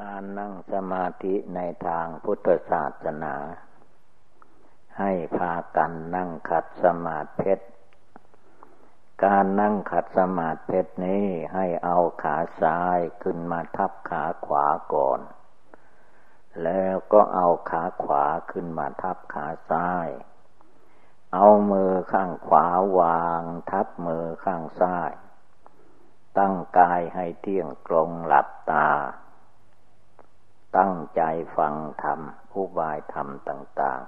การนั่งสมาธิในทางพุทธศาสนา ให้พากันนั่งขัดสมาธิการนั่งขัดสมาธินี้ให้เอาขาซ้ายขึ้นมาทับขาขวาก่อน แล้วก็เอาขาขวาขึ้นมาทับขาซ้าย เอามือข้างขวาวางทับมือข้างซ้าย ตั้งกายให้เที่ยงตรงหลับตา ตั้งใจฟังธรรมผู้บายธรรมต่าง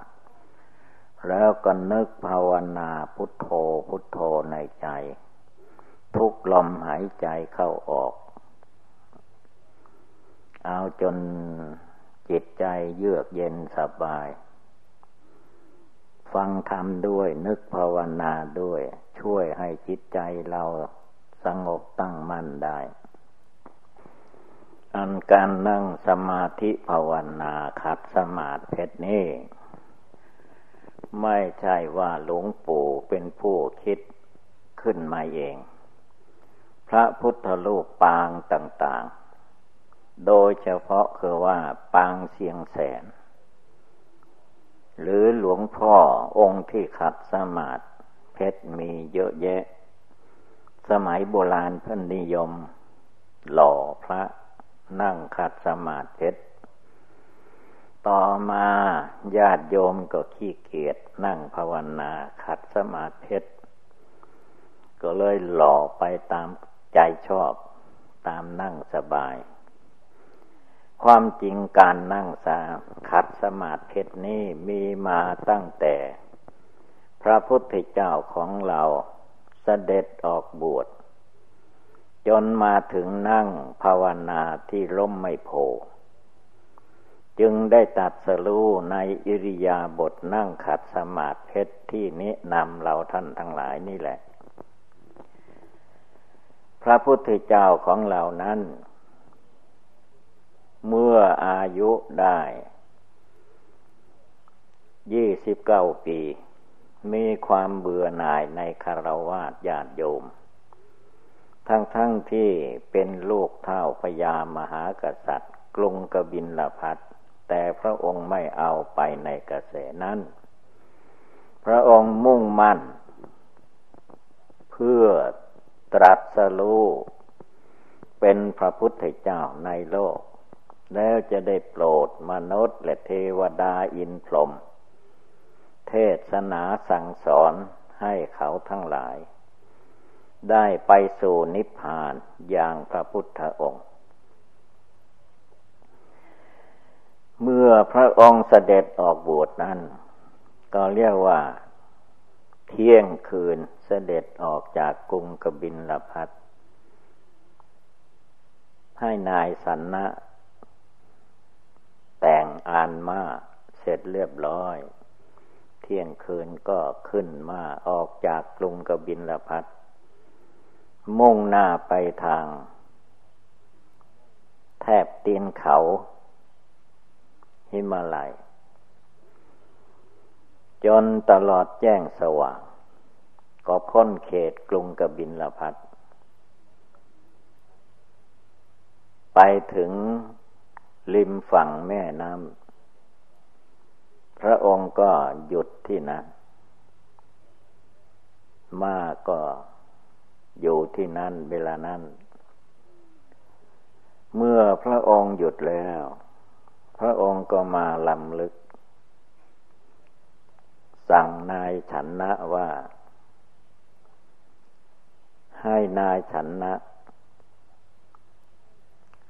ๆ แล้วก็นึกภาวนาพุทโธพุทโธในใจ ทุกลมหายใจเข้าออก เอาจนจิตใจเยือกเย็นสบาย ฟังธรรมด้วยนึกภาวนาด้วย ช่วยให้จิตใจเราสงบตั้งมั่นได้ อันการนั่งสมาธิภาวนาขัดสมาธินี้ไม่ใช่ว่าหลวงปู่เป็นผู้คิดขึ้นมาเอง พระพุทธรูปปางต่าง ๆ โดยเฉพาะคือว่าปางเสียงแสน หรือหลวงพ่อองค์ที่ขัดสมาธิเพชรมีเยอะแยะ สมัยโบราณพันนิยม หล่อพระ นั่งขัดสมาธิต่อมาญาติโยมก็ขี้เกียจนั่งภาวนาขัดสมาธิก็เลยหล่อไปตามใจชอบตามนั่งสบาย ความจริงการนั่งสาขัดสมาธินี้มีมาตั้งแต่ พระพุทธเจ้าของเราเสด็จออกบวช จนมาถึงนั่งภาวนาที่ล้มไม่โพ จึงได้ตัดสรู้ในอิริยาบถนั่งขัดสมาธิที่นี้นำเราท่านทั้งหลายนี่แหละ พระพุทธเจ้าของเรานั้น เมื่ออายุได้ยี่สิบเก้าปี มีความเบื่อหน่ายในคารวาสญาติโยม ทั้งๆทที่เป็นลูกเท่าพญามหากษัตริย์ กรุงกบินลพัทแต่พระองค์ไม่เอาไปในกระแสนั้น พระองค์มุ่งมั่น เพื่อตรัสรู้เป็นพระพุทธเจ้าในโลก แล้วจะได้โปรดมนุษย์และเทวดาอินพรหมเทศนาสั่งสอนให้เขาทั้งหลาย ได้ไปสู่นิพพานอย่างพระพุทธองค์ เมื่อพระองค์เสด็จออกบวชนั้น ก็เรียกว่า เที่ยงคืนเสด็จออกจากกรุงกบินลพัทให้นายสันนะแต่งอานมาเสร็จเรียบร้อย เที่ยงคืนก็ขึ้นมาออกจากกรุงกบินลพัท มุ่งหน้าไปทาง แทบตีนเขา หิมาลัย จนตลอดแจ้งสว่าง ก็พ้นเขตกรุงกบินลพัทไปถึงริมฝั่งแม่น้ำ พระองค์ก็หยุดที่นั้น มาก็ อยู่ที่นั่นเวลานั้น เมื่อพระองค์หยุดแล้ว พระองค์ก็มาลำลึก สั่งนายฉันนะว่า ให้นายฉันนะ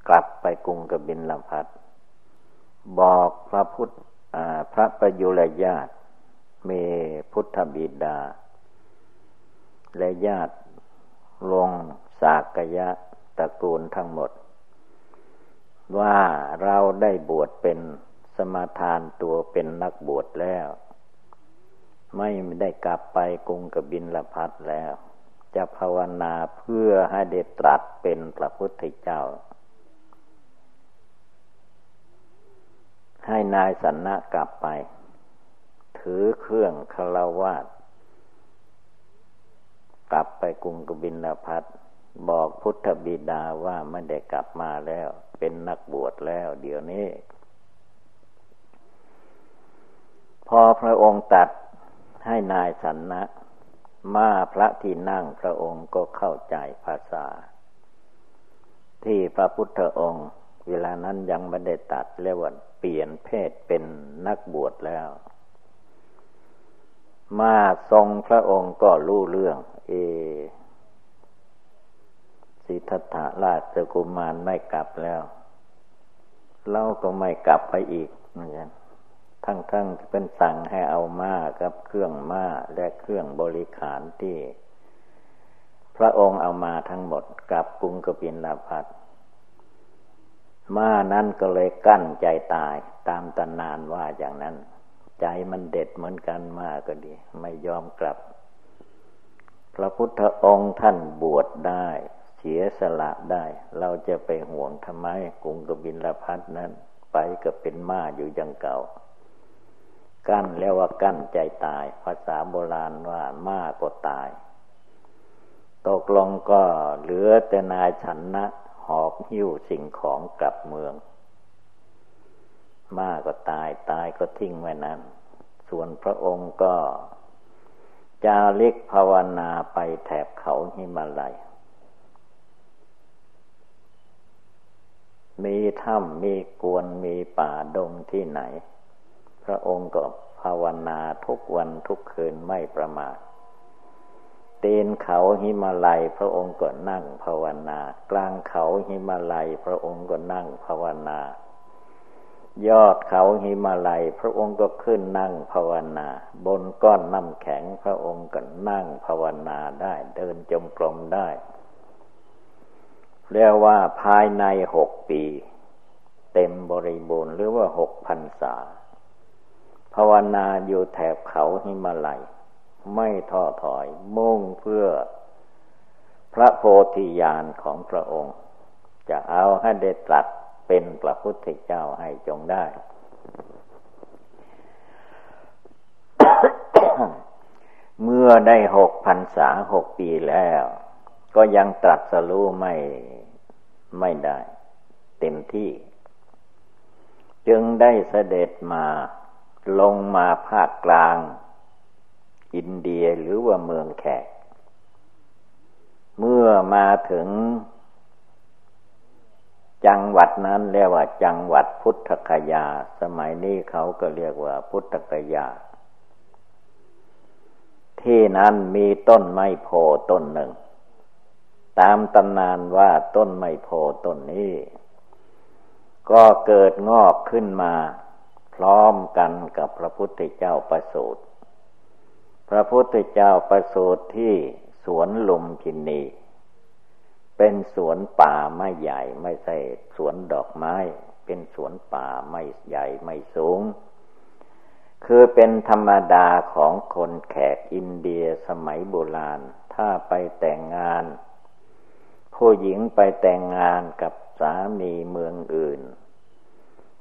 กลับไปกรุงกบินลพัทบอกพระพุทธพระประยุรญาติมีพุทธบิดา และญาติ ลงสากยะตระกูลทั้งหมด ว่าเราได้บวชเป็นสมาทานตัวเป็นนักบวชแล้ว ไม่ได้กลับไปกรุงกบินละพัดแล้ว จะภาวนาเพื่อให้ได้ตรัสเป็นพระพุทธเจ้า ให้นายสันนะกลับไป ถือเครื่องคารวาส กลับไปกรุงกบินลพัทบอกพุทธบิดาว่าไม่ได้กลับมาแล้ว เป็นนักบวชแล้ว เดี๋ยวนี้ พอพระองค์ตัดให้นายสันนะ มาพระที่นั่งพระองค์ก็เข้าใจภาษา ที่พระพุทธองค์ เวลานั้นยังไม่ได้ตัดเรียกว่าเปลี่ยนเพศเป็นนักบวชแล้ว มาทรงพระองค์ก็รู้เรื่อง เอ สิทธัตถะราชกุมารไม่กลับแล้ว เราก็ไม่กลับไปอีกเหมือนกันทั้งๆทเป็นสั่งให้เอาม้ากับเครื่องม้าและเครื่องบริขารที่ พระองค์เอามาทั้งหมดกับกรุงกบินลาพัทม้านั้นก็เลยกั้นใจตายตามตำนานว่าอย่างนั้น ใจมันเด็ดเหมือนกันมากก็ดี ไม่ยอมกลับ พระพุทธองค์ท่านบวชได้ เสียสละได้ เราจะไปห่วงทำไมกรุงกบินลพัทนั้น ไปก็เป็นม้าอยู่ยังเก่า กั้นแล้วว่ากั้นใจตาย ภาษาโบราณว่าม้าก็ตาย ตกลงก็เหลือแต่นายฉันนะหอบหิ้วสิ่งของกลับเมืองม้าก็ตายตายก็ทิ้งไว้นั้น ส่วนพระองค์ก็ จาริกภาวนาไปแถบเขาหิมาลัย มีถ้ำมีกวนมีป่าดงที่ไหน พระองค์ก็ภาวนาทุกวันทุกคืนไม่ประมาทตีนเขาหิมาลัย พระองค์ก็นั่งภาวนา กลางเขาหิมาลัย พระองค์ก็นั่งภาวนา ยอดเขาหิมาลัย พระองค์ก็ขึ้นนั่งภาวนา บนก้อนน้ำแข็งพระองค์ก็นั่งภาวนาได้ เดินจมกรมได้ เรียกว่าภายในหกปี เต็มบริบูรณ์หรือว่าหกพันษา ภาวนาอยู่แถบเขาหิมาลัย ไม่ท้อถอย มุ่งเพื่อ พระโพธิญาณของพระองค์ จะเอาให้ได้ตรัส เป็นพระพุทธเจ้าให้จงได้ เมื่อได้หกพันษาหกปีแล้ว ก็ยังตรัสรู้ไม่ไม่ได้ เต็มที่ จึงได้เสด็จมาลงมาภาคกลาง อินเดียหรือว่าเมืองแขก เมื่อมาถึง จังหวัดนั้นเรียกว่าจังหวัดพุทธคยา สมัยนี้เขาก็เรียกว่าพุทธคยา ที่นั้นมีต้นไม้โพต้นหนึ่ง ตามตำนานว่าต้นไม้โพต้นนี้ ก็เกิดงอกขึ้นมา พร้อมกันกับพระพุทธเจ้าประสูตรพระพุทธเจ้าประสูตรที่สวนลุมพินี เป็นสวนป่าไม่ใหญ่ไม่ใช่สวนดอกไม้ เป็นสวนป่าไม่ใหญ่ไม่สูง คือเป็นธรรมดาของคนแขกอินเดียสมัยโบราณ ถ้าไปแต่งงาน ผู้หญิงไปแต่งงานกับสามีเมืองอื่น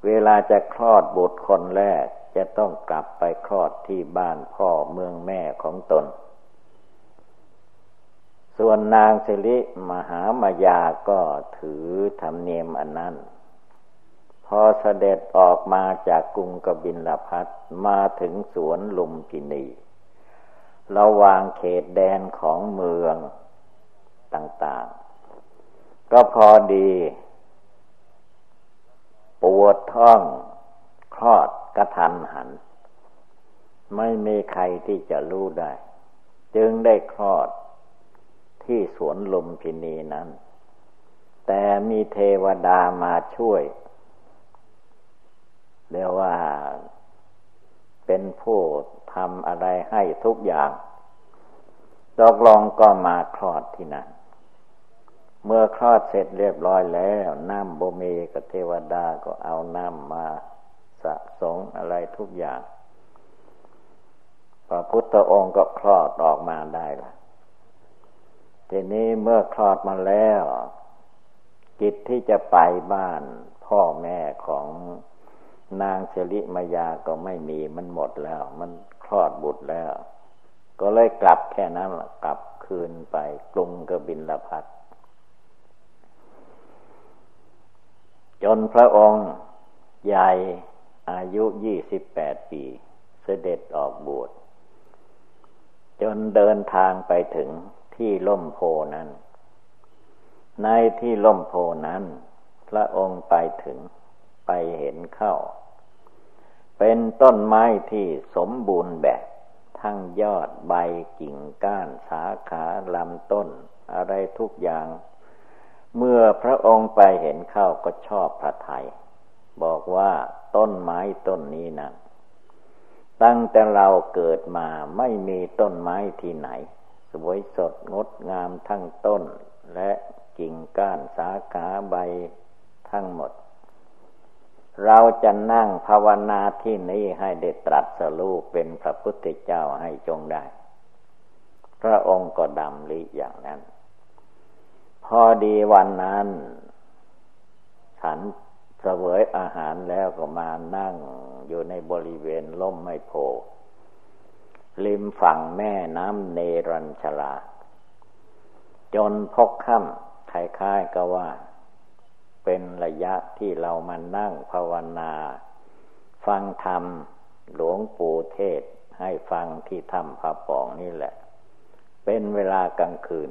เวลาจะคลอดบุตรคนแรกจะต้องกลับไปคลอดที่บ้านพ่อเมืองแม่ของตน ส่วนนางสิริมหามายาก็ถือธรรมเนียมอันนั้น พอเสด็จออกมาจากกรุงกบินลพัทมาถึงสวนลุมพินีระหว่างเขตแดนของเมืองต่างๆ ก็พอดี ปวดท้องคลอดกระทันหัน ไม่มีใครที่จะรู้ได้ จึงได้คลอด ที่สวนลมพินีนั้น แต่มีเทวดามาช่วยเรียกว่าเป็นผู้ทำอะไรให้ทุกอย่างตกลงก็มาคลอดที่นั่น เมื่อคลอดเสร็จเรียบร้อยแล้วน้ำโบมีกับเทวดาก็เอาน้ำมาสะสงอะไรทุกอย่าง พระพุทธองค์ก็คลอดออกมาได้ละ ทีนี้เมื่อคลอดมาแล้วกิจที่จะไปบ้าน พ่อแม่ของนางเชลิมายาก็ไม่มีมันหมดแล้ว มันคลอดบุตรแล้ว ก็เลยกลับแค่นั้นกลับคืนไปกรุงกบินละพัดจนพระองค์ใหญ่อายุยี่สิบแปดปีเสด็จออกบวชจนเดินทางไปถึง ที่ล่มโพนั้น ในที่ล่มโพนั้น พระองค์ไปถึงไปเห็นเข้า เป็นต้นไม้ที่สมบูรณ์แบบ ทั้งยอดใบกิ่งก้านสาขาลำต้น อะไรทุกอย่าง เมื่อพระองค์ไปเห็นเข้าก็ชอบพระไทย บอกว่าต้นไม้ต้นนี้นะตั้งแต่เราเกิดมาไม่มีต้นไม้ที่ไหน สวยสดงดงามทั้งต้น และกิ่งก้านสาขาใบทั้งหมด เราจะนั่งภาวนาที่นี้ให้ได้ตรัสรู้เป็นพระพุทธเจ้าให้จงได้ พระองค์ก็ดำลิอย่างนั้น พอดีวันนั้น ฉันเสวยอาหารแล้วก็มานั่งอยู่ในบริเวณล่มไมโพ ริมฝั่งแม่น้ำเนรัญชลา จนพกค่ำคล้ายๆก็ว่า เป็นระยะที่เรามานั่งภาวนา ฟังธรรมหลวงปู่เทศให้ฟังที่ธรรมพระปองนี่แหละ เป็นเวลากลางคืน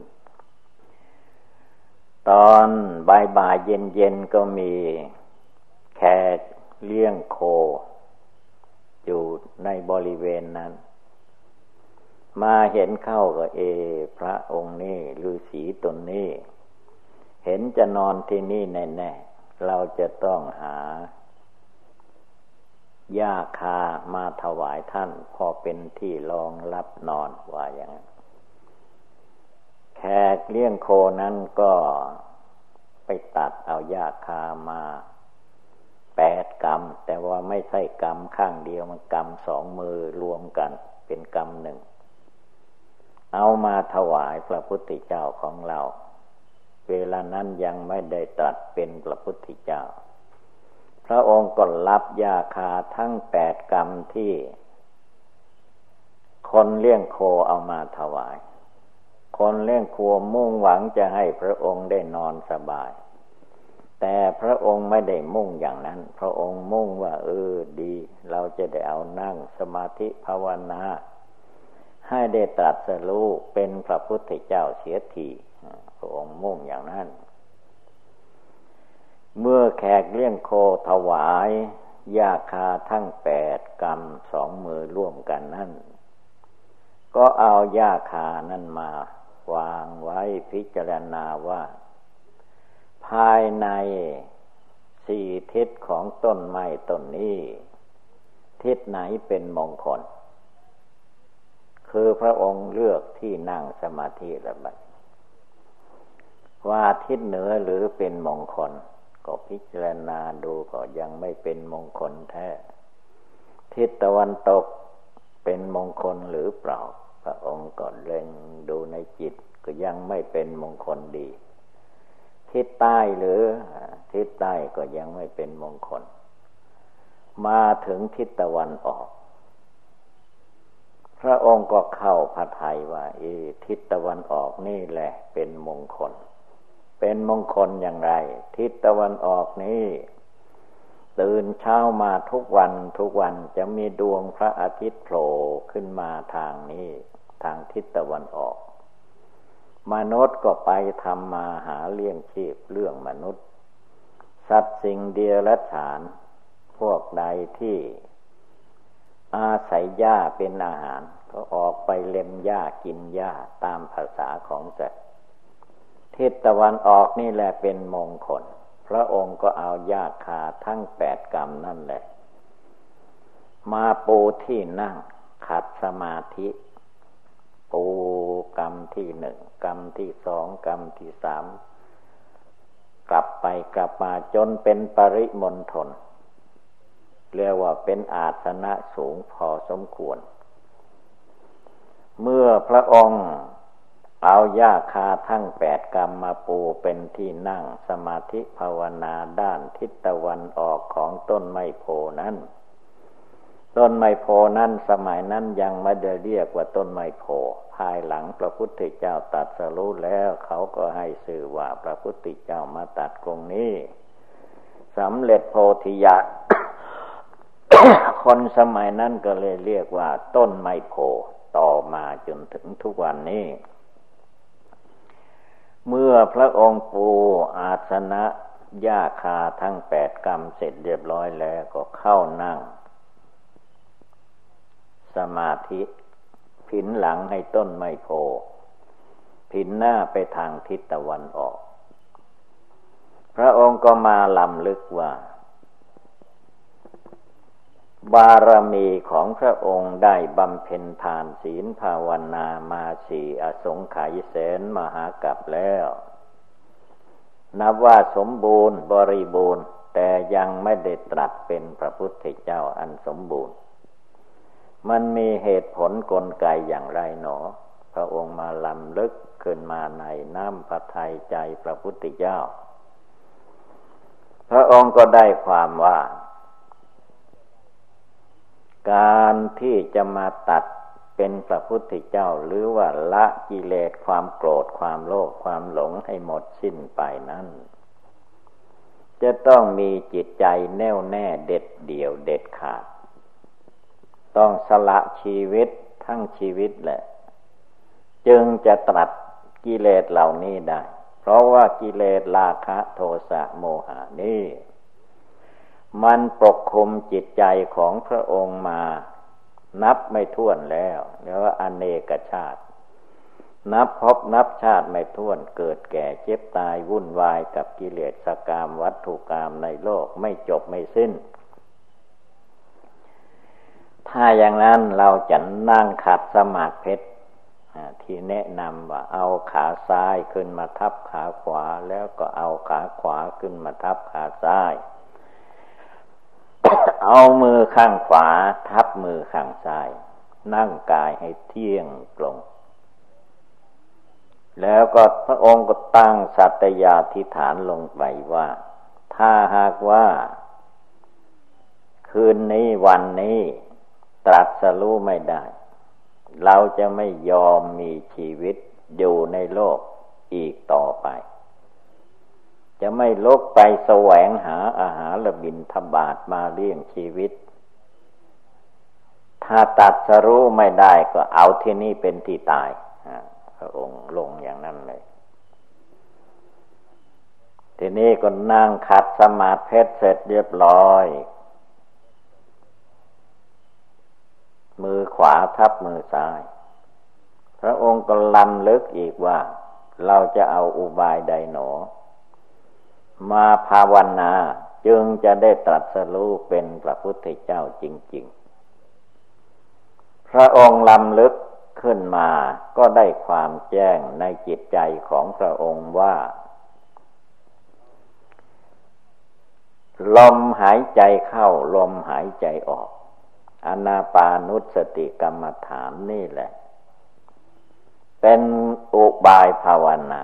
ตอนบ่ายๆเย็นๆก็มีแขกเลี้ยงโค อยู่ในบริเวณนั้น มาเห็นเข้าก็เอ พระองค์นี้ฤาษีตนนี้ เห็นจะนอนที่นี่แน่ๆเราจะต้องหาหญ้าคามาถวายท่าน พอเป็นที่รองรับนอนว่าอย่างนั้นแขกเลี้ยงโคนั้นก็ไปตัดเอาหญ้าคามาแปดกรรม แต่ว่าไม่ใช่กรรมข้างเดียวมันกรรมสองมือรวมกัน เป็นกรรมหนึ่ง เอามาถวายพระพุทธเจ้าของเรา เวลานั้นยังไม่ได้ตรัสเป็นพระพุทธเจ้า พระองค์ก็รับยาคาทั้งแปดกรรมที่ คนเลี้ยงโคเอามาถวาย คนเลี้ยงโคมุ่งหวังจะให้พระองค์ได้นอนสบาย แต่พระองค์ไม่ได้มุ่งอย่างนั้น พระองค์มุ่งว่า เออดี เราจะได้เอานั่งสมาธิภาวนา ให้ได้ตรัสรู้เป็นพระพุทธเจ้าเสียทีพระองค์มุ่งอย่างนั้น เมื่อแขกเลี้ยงโคถวายยาคาทั้งแปดกรรมสองมือร่วมกันนั่น ก็เอายาคานั่นมาวางไว้พิจารณาว่า ภายในสี่ทิศของต้นไม้ต้นนี้ ทิศไหนเป็นมงคล คือพระองค์เลือกที่นั่งสมาธิระบัดว่าทิศเหนือหรือเป็นมงคล ก็พิจารณาดูก็ยังไม่เป็นมงคลแท้ ทิศตะวันตกเป็นมงคลหรือเปล่า พระองค์ก็เล็งดูในจิตก็ยังไม่เป็นมงคลดี ทิศใต้หรือทิศใต้ก็ยังไม่เป็นมงคล มาถึงทิศตะวันออก พระองค์ก็เข้าพระทัยว่าอทิศตะวันออกนี่แหละ เป็นมงคล เป็นมงคลอย่างไร ทิศตะวันออกนี้ตื่นเช้ามาทุกวันทุกวันจะมีดวงพระอาทิตย์โผล่ขึ้นมาทางนี้ ทางทิศตะวันออก มนุษย์ก็ไปทำมาหาเลี้ยงชีพเรื่องมนุษย์ สัตว์สิ่งเดียรัจฉาน พวกใดที่ อาศัยหญ้าเป็นอาหาร ก็ออกไปเล็มหญ้ากินหญ้าตามภาษาของสัตว์ทิศตะวันออกนี่แหละเป็นมงคล พระองค์ก็เอาหญ้าคาทั้งแปดกรรมนั่นแหละ มาปูที่นั่งขัดสมาธิปูกรรมที่หนึ่งกรรมที่สองกรรมที่สามกลับไปกลับมาจนเป็นปริมณฑล เรียกว่าเป็นอาสนะสูงพอสมควร เมื่อพระองค์เอาหญ้าคาทั้งแปดกรรมมาปูเป็นที่นั่งสมาธิภาวนาด้านทิศตะวันออกของต้นไมโพนั้น ต้นไมโพนั้นสมัยนั้นยังไม่ได้เรียกว่าต้นไมโพ ภายหลังพระพุทธเจ้าตัดสรู้แล้วเขาก็ให้สื่อว่าพระพุทธเจ้ามาตัดตรงนี้สำเร็จโพธิญา คนสมัยนั้นก็เลยเรียกว่า ต้นไมโพต่อมาจนถึงทุกวันนี้ เมื่อพระองค์ปูอาสนะยาคาทั้งแปดกรรมเสร็จเรียบร้อยแล้วก็เข้านั่ง สมาธิผินหลังให้ต้นไมโพผินหน้าไปทางทิศตะวันออก พระองค์ก็มาลำลึกว่า บารมีของพระองค์ได้บำเพ็ญทานศีลภาวนามาสีอสงไขยแสนมหากับแล้ว นับว่าสมบูรณ์บริบูรณ์ แต่ยังไม่ได้ตรัสเป็นพระพุทธเจ้าอันสมบูรณ์ มันมีเหตุผลกลไกอย่างไรหนอ พระองค์มาลำลึกขึ้นมาในน้ำพระทัยใจพระพุทธเจ้า พระองค์ก็ได้ความว่า การที่จะมาตัดเป็นพระพุทธเจ้าหรือว่าละกิเลสความโกรธความโลภความหลงให้หมดสิ้นไปนั้น จะต้องมีจิตใจแน่วแน่เด็ดเดี่ยวเด็ดขาด ต้องสละชีวิตทั้งชีวิตแหละ จึงจะตรัสกิเลสเหล่านี้ได้ เพราะว่ากิเลสราคะโทสะโมหานี้ มันปกคลุมจิตใจของพระองค์มา นับไม่ถ้วนแล้วเรียกว่าอเนกชาติ นับพบนับชาติไม่ถ้วนเกิดแก่เจ็บตายวุ่นวายกับกิเลสกรรมวัตถุกรรมในโลกไม่จบไม่สิ้น ถ้าอย่างนั้นเราจะนั่งขัดสมาธิที่แนะนำว่าเอาขาซ้ายขึ้นมาทับขาขวา แล้วก็เอาขาขวาขึ้นมาทับขาซ้าย เอามือข้างขวา ทับมือข้างซ้าย นั่งกายให้เที่ยงตรง แล้วก็พระองค์ก็ตั้งสัตยาธิฐานลงไปว่า ถ้าหากว่า คืนนี้วันนี้ ตรัสรู้ไม่ได้ เราจะไม่ยอมมีชีวิตอยู่ในโลกอีกต่อไป จะไม่ลุกไปแสวงหาอาหารละบินทบาทมาเลี้ยงชีวิต ถ้าตัดสรู้ไม่ได้ก็เอาที่นี่เป็นที่ตายพระองค์ลงอย่างนั้นเลยทีนี้ก็นั่งขัดสมาธิเสร็จเรียบร้อย มือขวาทับมือซ้าย พระองค์ก็ลำลึกอีกว่า เราจะเอาอุบายใดหนอ มาภาวนาจึงจะได้ตรัสรู้เป็นพระพุทธเจ้าจริง ๆ พระองค์ลำลึกขึ้นมาก็ได้ความแจ้งในจิตใจของพระองค์ว่า ลมหายใจเข้าลมหายใจออก อนาปานุสติกรรมฐานนี่แหละ เป็นอุบายภาวนา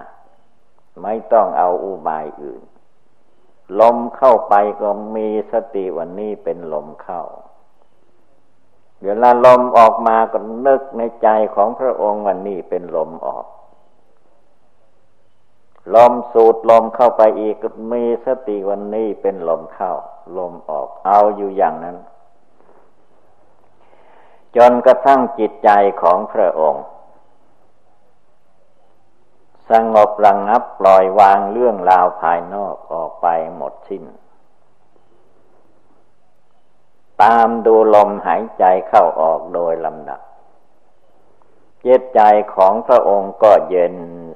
ไม่ต้องเอาอุบายอื่น ลมเข้าไปก็มีสติวันนี้เป็นลมเข้า เวลาลมออกมาก็นึกในใจของพระองค์วันนี้เป็นลมออก ลมสูดลมเข้าไปอีกมีสติวันนี้เป็นลมเข้า ลมออกเอาอยู่อย่างนั้น จนกระทั่งจิตใจของพระองค์ สงบระงงับปล่อยวางเรื่องราวภายนอกออกไปหมดสิ้น ตามดูลมหายใจเข้าออกโดยลำดับเจตใจของพระองค์ก็เย็น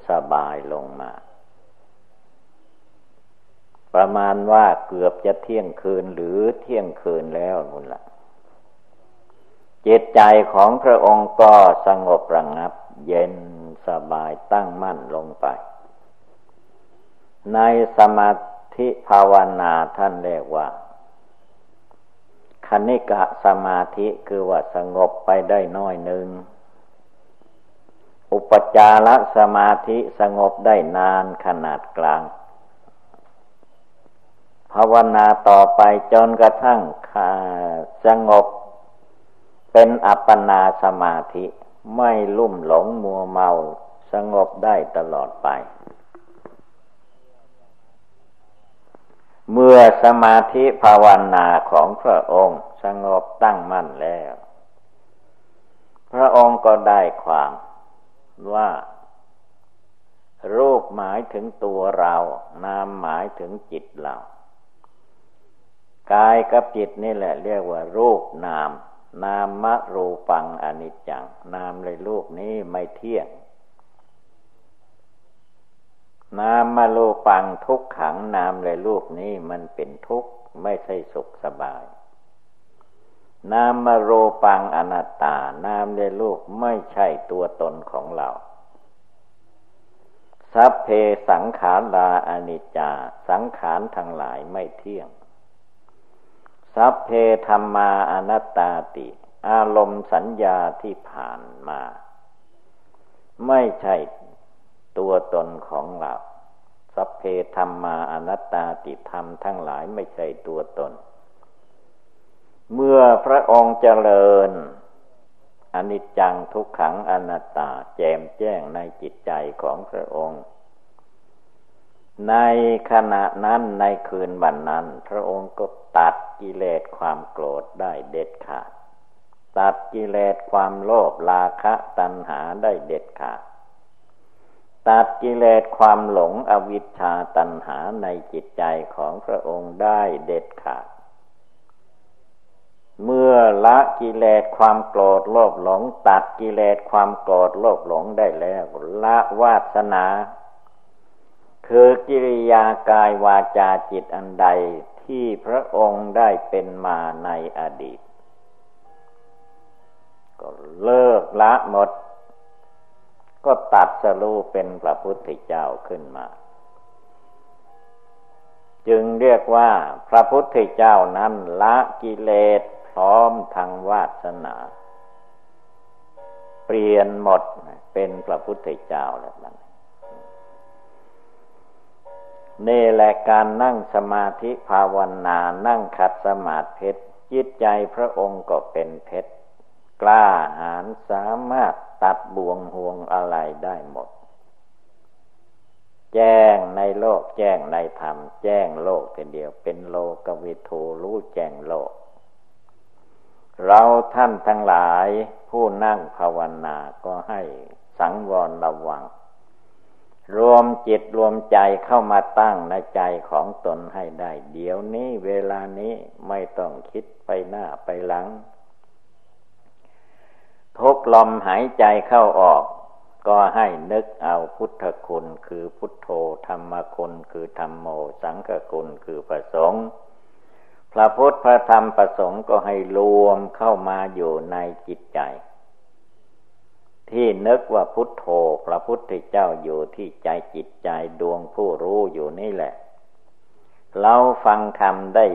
สบายลงมา ประมาณว่าเกือบจะเที่ยงคืนหรือเที่ยงคืนแล้วนุ่นละจิตใจของพระองค์ก็สงบระงงับเย็น สบายตั้งมั่นลงไป ในสมาธิภาวนาท่านเรียกว่าคณิกะสมาธิคือว่าสงบไปได้น้อยหนึ่ง อุปจารสมาธิสงบได้นานขนาดกลาง ภาวนาต่อไปจนกระทั่งสงบเป็นอัปปนาสมาธิ ไม่ลุ่มหลงมัวเมาสงบได้ตลอดไป เมื่อสมาธิภาวนาของพระองค์สงบตั้งมั่นแล้ว พระองค์ก็ได้ความว่า รูปหมายถึงตัวเรา นามหมายถึงจิตเรา กายกับจิตนี่แหละ เรียกว่ารูปนาม นามะรูปังอนิจจัง นามเลยรูปนี้ไม่เที่ยง นามมาโลปังทุกขังนามเลยรูปนี้มันเป็นทุกข์ไม่ใช่สุขสบาย นามมาโรปังอนัตตา นามเลรูปไม่ใช่ตัวตนของเราสัพเพสังขาราอนิจจา สังขารทั้งหลายไม่เที่ยง สัพเพธรรมาอนัตตาติ อารมณ์สัญญาที่ผ่านมา ไม่ใช่ตัวตนของเราสัพเพธรรมาอนัตตาติธรรมทั้งหลายไม่ใช่ตัวตน เมื่อพระองค์เจริญอนิจจังทุกขังอนัตตาแจมแจ้งในจิตใจของพระองค์ ในขณะนั้นในคืนวันนั้น พระองค์ก็ตัดกิเลสความโกรธได้เด็ดขาด ตัดกิเลสความโลภราคะตัณหาได้เด็ดขาด ตัดกิเลสความหลงอวิชชาตัณหาในจิตใจของพระองค์ได้เด็ดขาด เมื่อละกิเลสความโกรธโลภหลง ตัดกิเลสความโกรธโลภหลงได้แล้ว ละวาสนา คือกิริยากายวาจาจิตอันใดที่พระองค์ได้เป็นมาในอดีต ก็เลิกละหมด ก็ตัดสรู้เป็นพระพุทธเจ้าขึ้นมา จึงเรียกว่าพระพุทธเจ้านั้นละกิเลสพร้อมทางวาสนา เปลี่ยนหมดเป็นพระพุทธเจ้าแล้วนั้น นี่แหละการนั่งสมาธิภาวนา นั่งขัดสมาธิเพชรจิตใจพระองค์ก็เป็นเพชร กล้าหาญสามารถตัดบ่วงห่วงอะไรได้หมด แจ้งในโลกแจ้งในธรรม แจ้งโลกทีเดียวเป็นโลกวิทูรู้แจ้งโลก เราท่านทั้งหลายผู้นั่งภาวนาก็ให้สังวรระวัง รวมจิตรวมใจเข้ามาตั้งในใจของตนให้ได้ เดี๋ยวนี้เวลานี้ไม่ต้องคิดไปหน้าไปหลัง ทุกลมหายใจเข้าออก ก็ให้นึกเอาพุทธคุณคือพุทโธธรรมคุณคือธรรมโม สังฆคุณคือประสงค์พระพุทธพระธรรมประสงค์ก็ให้รวมเข้ามาอยู่ในจิตใจ ที่นึกว่าพุทโธพระพุทธเจ้าอยู่ที่ใจจิตใจดวงผู้รู้อยู่นี่แหละ เราฟังคำได้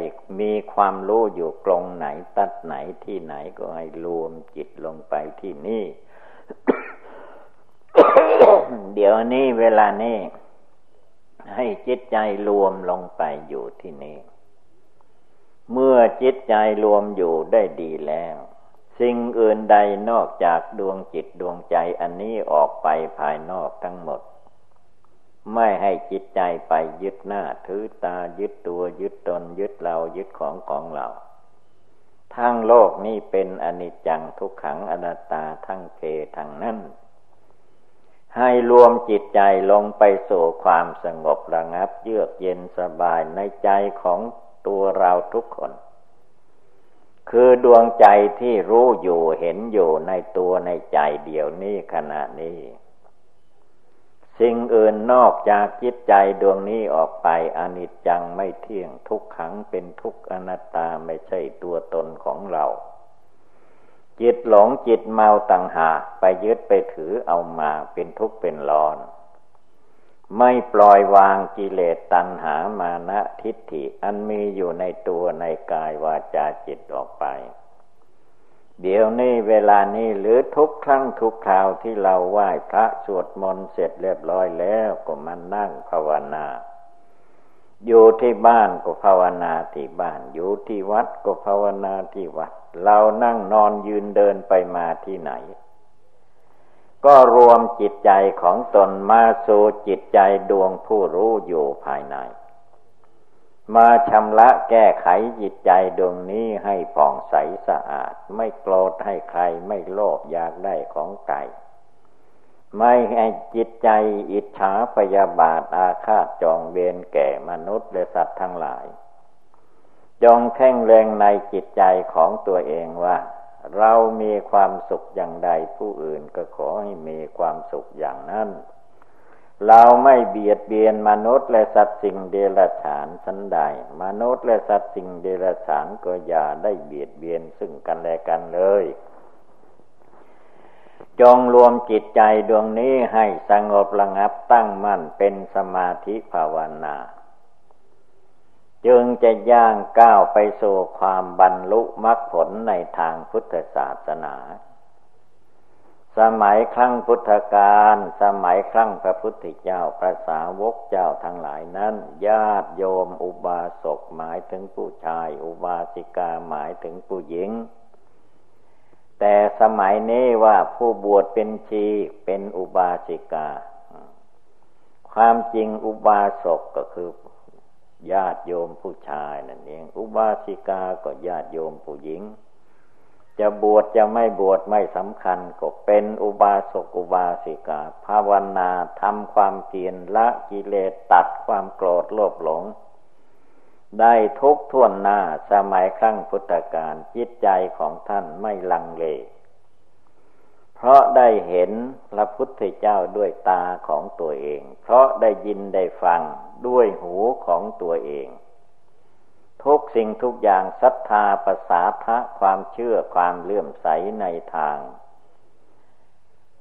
มีความรู้อยู่กลงไหนตัดไหนที่ไหนก็ให้รวมจิตลงไปที่นี่ เดี๋ยวนี้เวลานี้ให้จิตใจรวมลงไปอยู่ที่นี่ เมื่อจิตใจรวมอยู่ได้ดีแล้ว สิ่งอื่นใดนอกจากดวงจิตดวงใจอันนี้ออกไปภายนอกทั้งหมด ไม่ให้จิตใจไปยึดหน้าถือตายึดตัวยึดตนยึดเรายึดของของเราทั้งโลกนี้เป็นอนิจจังทุกขังอนัตตาทั้งเพทั้งนั้นให้รวมจิตใจลงไปสู่ความสงบระงับ เยือกเย็นสบายในใจของตัวเราทุกคน คือดวงใจที่รู้อยู่เห็นอยู่ในตัวในใจเดียวนี้ขณะนี้ สิ่งอื่นนอกจากจิตใจดวงนี้ออกไปอนิจจังไม่เที่ยงทุกขังเป็นทุกอนัตตาไม่ใช่ตัวตนของเรา จิตหลงจิตเมาต่างหากไปยึดไปถือเอามาเป็นทุกข์เป็นร้อน ไม่ปล่อยวางกิเลสตัณหามานะทิฏฐิอันมีอยู่ในตัวในกายวาจาจิตออกไป เดี๋ยวนี้เวลานี้หรือทุกครั้งทุกคราวที่เราไหว้พระสวดมนต์เสร็จเรียบร้อยแล้วก็มานั่งภาวนา อยู่ที่บ้านก็ภาวนาที่บ้าน อยู่ที่วัดก็ภาวนาที่วัด เรานั่งนอนยืนเดินไปมาที่ไหน ก็รวมจิตใจของตนมาสู่จิตใจดวงผู้รู้อยู่ภายใน มาชำระแก้ไขจิตใจดวงนี้ให้ผ่องใสสะอาด ไม่โกรธให้ใครไม่โลภอยากได้ของไก่ไม่ให้จิตใจอิจฉาพยาบาทอาฆาตจองเวรแก่มนุษย์และสัตว์ทั้งหลาย จงแข่งแรงในจิตใจของตัวเองว่า เรามีความสุขอย่างใดผู้อื่นก็ขอให้มีความสุขอย่างนั้น เราไม่เบียดเบียนมนุษย์และสัตว์สิ่งเดรัจฉานสันใด มนุษย์และสัตว์สิ่งเดรัจฉานก็อย่าได้เบียดเบียนซึ่งกันและกันเลย จงรวมจิตใจดวงนี้ให้สงบระงับตั้งมั่นเป็นสมาธิภาวนา จึงจะย่างก้าวไปสู่ความบรรลุมรรคผลในทางพุทธศาสนา สมัยครั้งพุทธกาลสมัยครั้งพระพุทธเจ้าพระสาวกเจ้าทั้งหลายนั้น ญาติโยมอุบาสกหมายถึงผู้ชาย อุบาสิกาหมายถึงผู้หญิง แต่สมัยนี้ว่าผู้บวชเป็นชีเป็นอุบาสิกาความจริงอุบาสกก็คือ ญาติโยมผู้ชายนั่นเอง อุบาสิกาก็ญาติโยมผู้หญิง จะบวชจะไม่บวชไม่สำคัญ ก็เป็นอุบาสกอุบาสิกา ภาวนาทำความเพียรละกิเลสตัดความโกรธโลภหลง ได้ทุกท่วนหน้าสมัยครั้งพุทธกาลจิตใจของท่านไม่ลังเล ราะได้เห็นพระพุทธเจ้าด้วยตาของตัวเอง เพราะได้ยินได้ฟังด้วยหูของตัวเอง ทุกสิ่งทุกอย่างศรัทธาภาษาทะความเชื่อความเลื่อมใสในทาง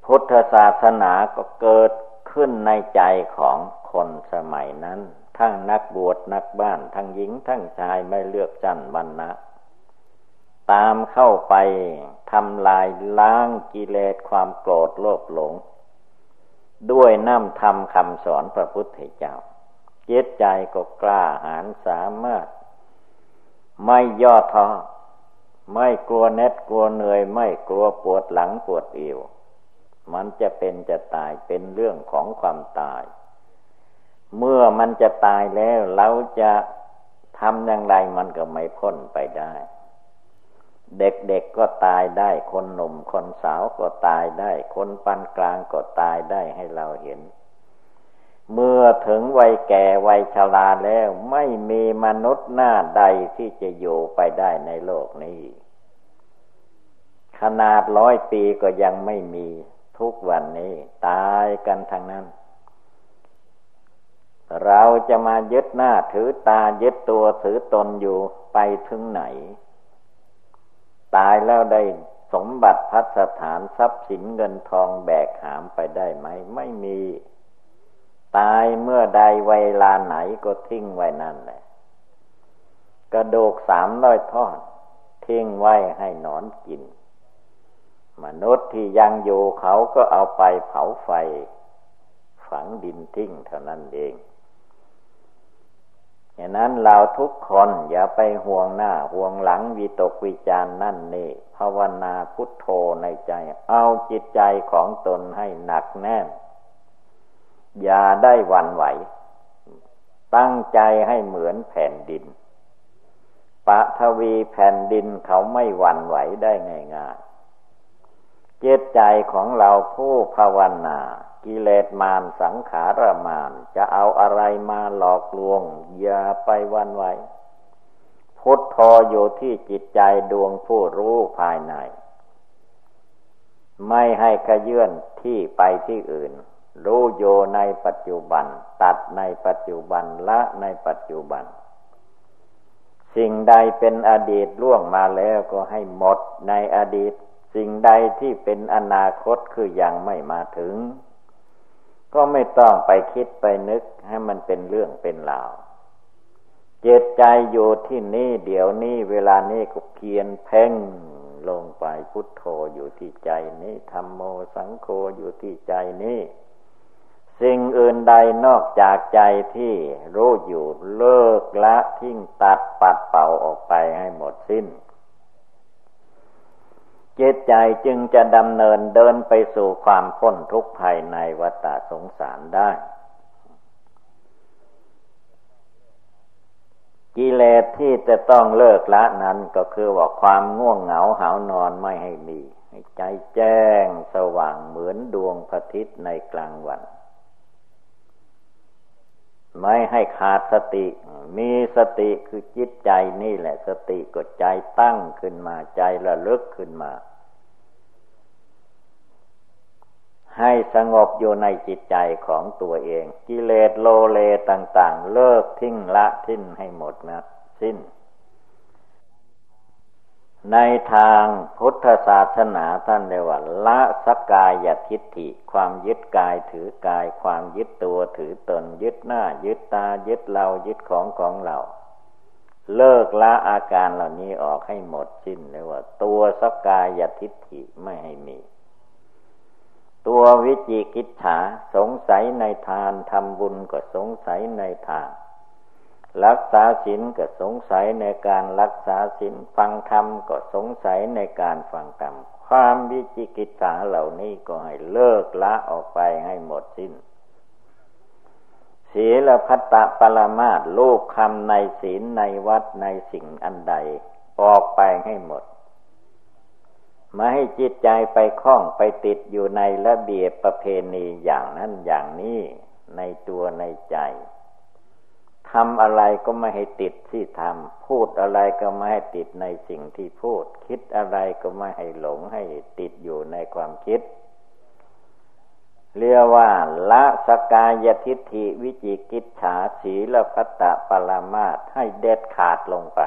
พุทธศาสนาก็เกิดขึ้นในใจของคนสมัยนั้น ทั้งนักบวชนักบ้าน ทั้งหญิงทั้งชายไม่เลือกจันวรรณะ ตามเข้าไปทำลายล้างกิเลสความโกรธโลภหลง ด้วยน้ำธรรมคำสอนพระพุทธเจ้าเจตใจก็กล้าหาญสามารถ ไม่ย่อท้อไม่กลัวเน็ดกลัวเหนื่อย ไม่กลัวปวดหลังปวดเอวมันจะเป็นจะตายเป็นเรื่องของความตาย เมื่อมันจะตายแล้วเราจะทำอย่างไรมันก็ไม่พ้นไปได้ เด็กๆกก็ตายได้ คนหนุ่มคนสาวก็ตายได้ คนปานกลางก็ตายได้ให้เราเห็น เมื่อถึงวัยแก่วัยชราแล้ว ไม่มีมนุษย์หน้าใดที่จะอยู่ไปได้ในโลกนี้ ขนาดร้อยปีก็ยังไม่มีทุกวันนี้ ตายกันทั้งนั้น เราจะมายึดหน้าถือตายึดตัวถือตนอยู่ไปถึงไหน ตายแล้วได้สมบัติพัสถานทรัพย์สินเงินทองแบกหามไปได้ไหม ไม่มี ตายเมื่อใดเวลาไหนก็ทิ้งไว้นั่นแหละ กระดูกสามร้อยทอดทิ้งไว้ให้นอนกิน มนุษย์ที่ยังอยู่เขาก็เอาไปเผาไฟ ฝังดินทิ้งเท่านั้นเอง อย่างนั้นเราทุกคนอย่าไปห่วงหน้าห่วงหลังวิตกวิจารนั่นนี่ภาวนาพุทโธในใจ เอาจิตใจของตนให้หนักแน่น อย่าได้วันไหว ตั้งใจให้เหมือนแผ่นดินปะทวีแผ่นดินเขาไม่หวั่นไหวได้ง่ายๆเจตใจของเราผู้ภาวนา กิเลสมารสังขารมารจะเอาอะไรมาหลอกลวง อย่าไปวันไหวพุทโธอยู่ที่จิตใจดวงผู้รู้ภายใน ไม่ให้ขยื่นที่ไปที่อื่น รู้โยในปัจจุบัน ตัดในปัจจุบันละในปัจจุบัน สิ่งใดเป็นอดีตล่วงมาแล้วก็ให้หมดในอดีต สิ่งใดที่เป็นอนาคตคือยังไม่มาถึง ก็ไม่ต้องไปคิดไปนึกให้มันเป็นเรื่องเป็นราวเจตใจอยู่ที่นี่เดี๋ยวนี้เวลานี้ก็เพียนเพ่งลงไปพุทโธอยู่ที่ใจนี้ธรรมโมสังโฆอยู่ที่ใจนี้สิ่งอื่นใดนอกจากใจที่รู้อยู่เลิกละทิ้งตัดปัดเป่าออกไปให้หมดสิ้น จิตใจจึงจะดำเนินเดินไปสู่ความพ้นทุกข์ภายในวัฏสงสารได้ กิเลสที่จะต้องเลิกละนั้นก็คือว่าความง่วงเหงาหานอนไม่ให้มี ให้ใจแจ้งสว่างเหมือนดวงพระอาทิตย์ในกลางวัน ไม่ให้ขาดสติ มีสติคือจิตใจนี่แหละ สติก็ใจตั้งขึ้นมาใจระลึกขึ้นมา ให้สงบอยู่ในจิตใจของตัวเอง กิเลสโลเลต่าง ๆ เลิกทิ้งละทิ้นให้หมดนะ สิ้น ในทางพุทธศาสนาท่านเรียกว่าละสกายทิฏฐิ ความยึดกายถือกาย ความยึดตัวถือตนยึดหน้า ยึดตายึดเรายึดของของเราเลิกละอาการเหล่านี้ออกให้หมดสิ้นเรียกว่า ตัวสกายทิฏฐิไม่ให้มี ตัววิจิกิจฉาสงสัยในทานทำบุญก็สงสัยในทาน รักษาศีลก็สงสัยในการรักษาศีลฟังธรรมก็สงสัยในการฟังธรรมความวิจิกิจฉาเหล่านี้ก็ให้เลิกละออกไปให้หมดสิ้นศีลพัตตปรมาตลูกคำในศีลในวัดในสิ่งอันใด ออกไปให้หมดมาให้จิตใจไปคล้องไปติดอยู่ในระเบียบประเพณีอย่างนั้นอย่างนี้ในตัวในใจ ทำอะไรก็ไม่ให้ติดที่ทำพูดอะไรก็ไม่ให้ติดในสิ่งที่พูด คิดอะไรก็ไม่ให้หลงให้ติดอยู่ในความคิด เรียกว่า ละสกายทิฏฐิวิจิกิจฉาสีละพัตตะปรามาตให้เด็ดขาดลงไป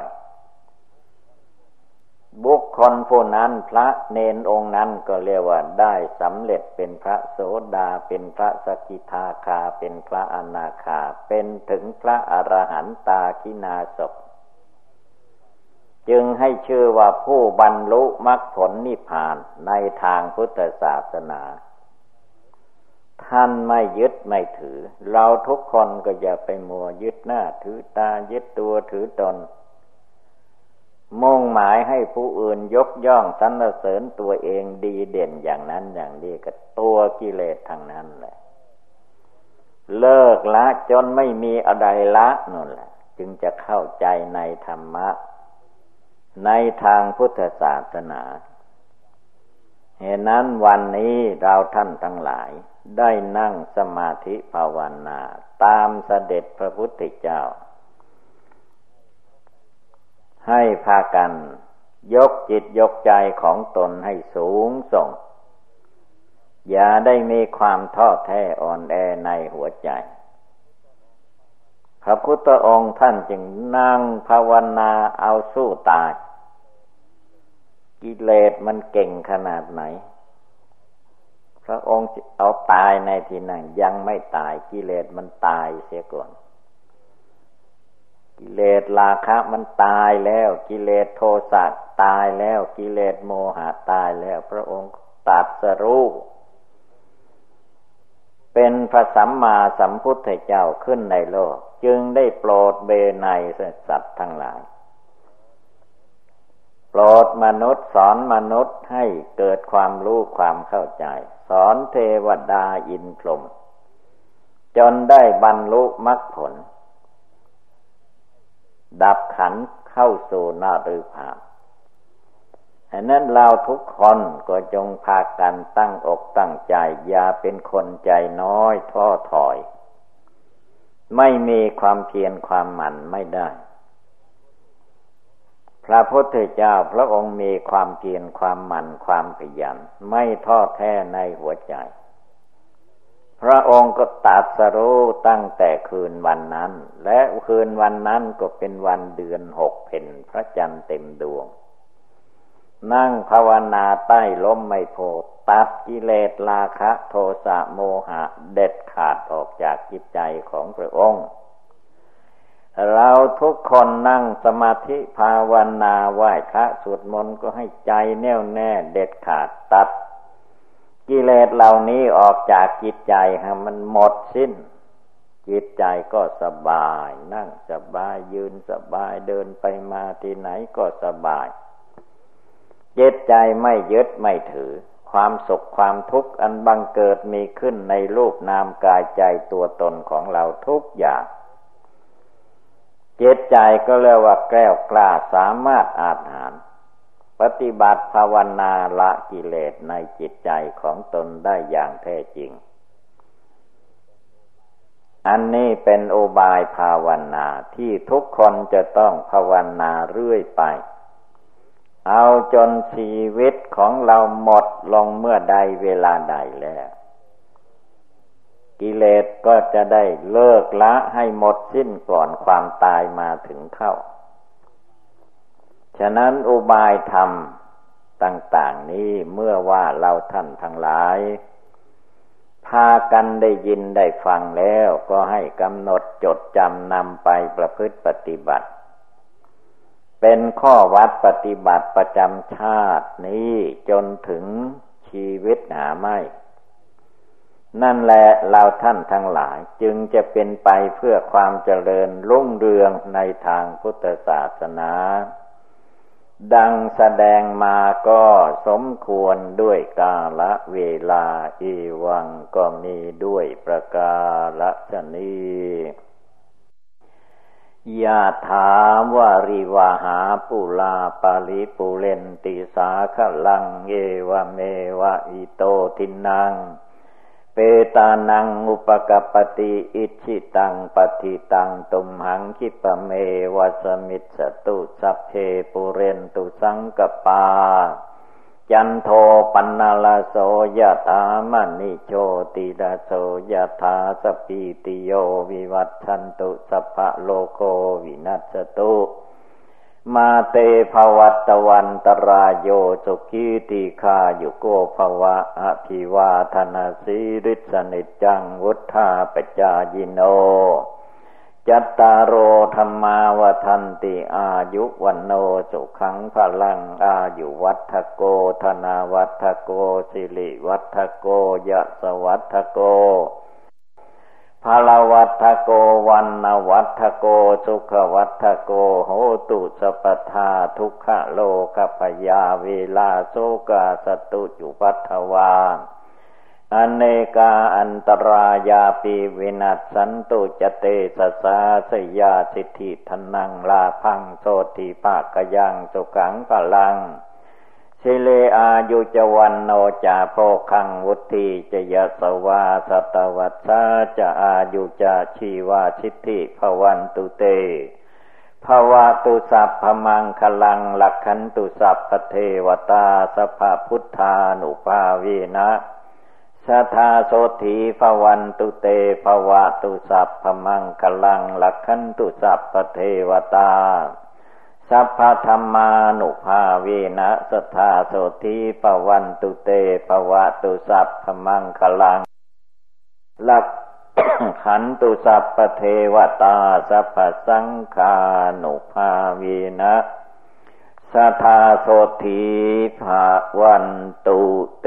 บุคคลผู้นั้นพระเนนองค์นั้นก็เรียกว่าได้สำเร็จเป็นพระโสดาเป็นพระสกิทาคาเป็นพระอนาคาเป็นถึงพระอรหันตาคินาศจึงให้ชื่อว่าผู้บรรลุมรรคผลนิพพานในทางพุทธศาสนา ท่านไม่ยึดไม่ถือ เราทุกคนก็อย่าไปมัวยึดหน้าถือตายึดตัวถือตน มุ่งหมายให้ผู้อื่นยกย่องสรรเสริญตัวเองดีเด่นอย่างนั้นอย่างนี้ก็ตัวกิเลสทางนั้นแหละ เลิกละจนไม่มีอะไรละนั่นแหละ จึงจะเข้าใจในธรรมะ ในทางพุทธศาสนาเหตุนั้นวันนี้เราท่านทั้งหลาย ได้นั่งสมาธิภาวนา ตามเสด็จพระพุทธเจ้า ให้พากัน ยกจิตยกใจของตนให้สูงส่ง อย่าได้มีความท้อแท้อ่อนแอในหัวใจ พระพุทธองค์ท่านจึงนั่งภาวนาเอาสู้ตาย กิเลสมันเก่งขนาดไหน พระองค์เอาตายในที่นั้นยังไม่ตายกิเลสมันตายเสียก่อน กิเลสราคะมันตายแล้ว กิเลสโทสะตายแล้ว กิเลสโมหะตายแล้ว พระองค์ตัดสรู้เป็นพระสัมมาสัมพุทธเจ้าขึ้นในโลก จึงได้โปรดเบในสัตว์ทั้งหลายโปรดมนุษย์สอนมนุษย์ให้เกิดความรู้ความเข้าใจ สอนเทวดาอินพรหมจนได้บรรลุมรรคผล ดับขันเข้าสู่นาฤภาพฉะนั้นเราทุกคนก็จงพากันตั้งอกตั้งใจ อย่าเป็นคนใจน้อยท้อถอย ไม่มีความเพียรความหมั่นไม่ได้ พระพุทธเจ้าพระองค์มีความเพียรความหมั่นความขยัน ไม่ท้อแท้ในหัวใจ พระองค์ก็ตัดสรู้ตั้งแต่คืนวันนั้น และคืนวันนั้นก็เป็นวันเดือนหกเพนพระจันทร์เต็มดวง นั่งภาวนาใต้ล้มไม่โพตัดกิเลสราคะโทสะโมหะเด็ดขาดออกจากจิตใจของพระองค์ เราทุกคนนั่งสมาธิภาวนาไหว้พระสวดมนต์ก็ให้ใจแน่วแน่เด็ดขาดตัด กิเลสเหล่านี้ออกจากจิตใจฮะมันหมดสิ้น จิตใจก็สบาย นั่งสบายยืนสบายเดินไปมาที่ไหนก็สบายจิตใจไม่ยึดไม่ถือ ความสุขความทุกข์อันบังเกิดมีขึ้นในรูปนามกายใจตัวตนของเราทุกอย่างจิตใจก็เรียกว่าแก้วกล้าสามารถอาหาร ปฏิบัติภาวนาละกิเลสในจิตใจของตนได้อย่างแท้จริง อันนี้เป็นโอบายภาวนาที่ทุกคนจะต้องภาวนาเรื่อยไป เอาจนชีวิตของเราหมดลงเมื่อใดเวลาใดแล้ว กิเลสก็จะได้เลิกละให้หมดสิ้นก่อนความตายมาถึงเข้า ฉะนั้นอุบายธรรมต่าง ๆ นี้เมื่อว่าเราท่านทั้งหลาย พากันได้ยินได้ฟังแล้วก็ให้กำหนดจดจำนำไปประพฤติปฏิบัติ เป็นข้อวัดปฏิบัติประจำชาตินี้จนถึงชีวิตหาไม่ นั่นแหละเราท่านทั้งหลายจึงจะเป็นไปเพื่อความเจริญรุ่งเรืองในทางพุทธศาสนา ดังแสดงมาก็สมควรด้วยกาละเวลาอีวังก็มีด้วยประกาละชนียาถามวาริวาหาปุลาปาลิปุเรนติสาขลัง เอวเมวะอิโตทินัง เปตานังอุปกปติอิชิตังปฏิตังตุมหังคิปเมวัสมิตสตุสัพเพปุเรนตุสังกปา จันโทปันนาลโสยถามณิโชติดาโสยถาสปีติโยวิวัชชันตุสัพพะโรโค วินัสสะตุ มาเต ภะวัตวันตะราโยสุขี ทีฆายุโก ภะวะ อะภิวาทะนะสีลิสสะ นิจจังวุฑฒาปะจายิโน จัตตาโร ธัมมาวัฑฒันติอายุวัณโณ สุขัง พะลังอายุวัฑฒะโก ธะนะวัฑฒะโกสิริวัฑฒะโกยะสวัฒโก ภาลวัตโกวันนวัตโกสุขวัตโกโหตุสปทาทุกขโลกพยาเวลาโสกาสตุจุปัทวาอเนกาอันตรายาปีวินัสสันตุจเตสสาสยาสิทธิทนังลาพังโสติภาคยังสุขังพลัง สิเลอายุจวันโนจาโพคังวุติจะยสวาสตวัตสาจะอายุจะชีวาชิติภวันตุเตภวะตุสัพพมังคลังหลักขันตุสัพพเทวตาสภาพุทธานุภาเวนะสทาโสถีภวันตุเตภวะตุสัพพมังคลังหลักขันตุสัพพเทวตา สัพพธรรมานุภาเวนะสัทธาโสธีปวันตุเตปวะตุสัพพมังคลังลักขันตุสัพพเทวตาสัพพสังฆานุภาเวนะสัทธาโสธีภาวันตุเต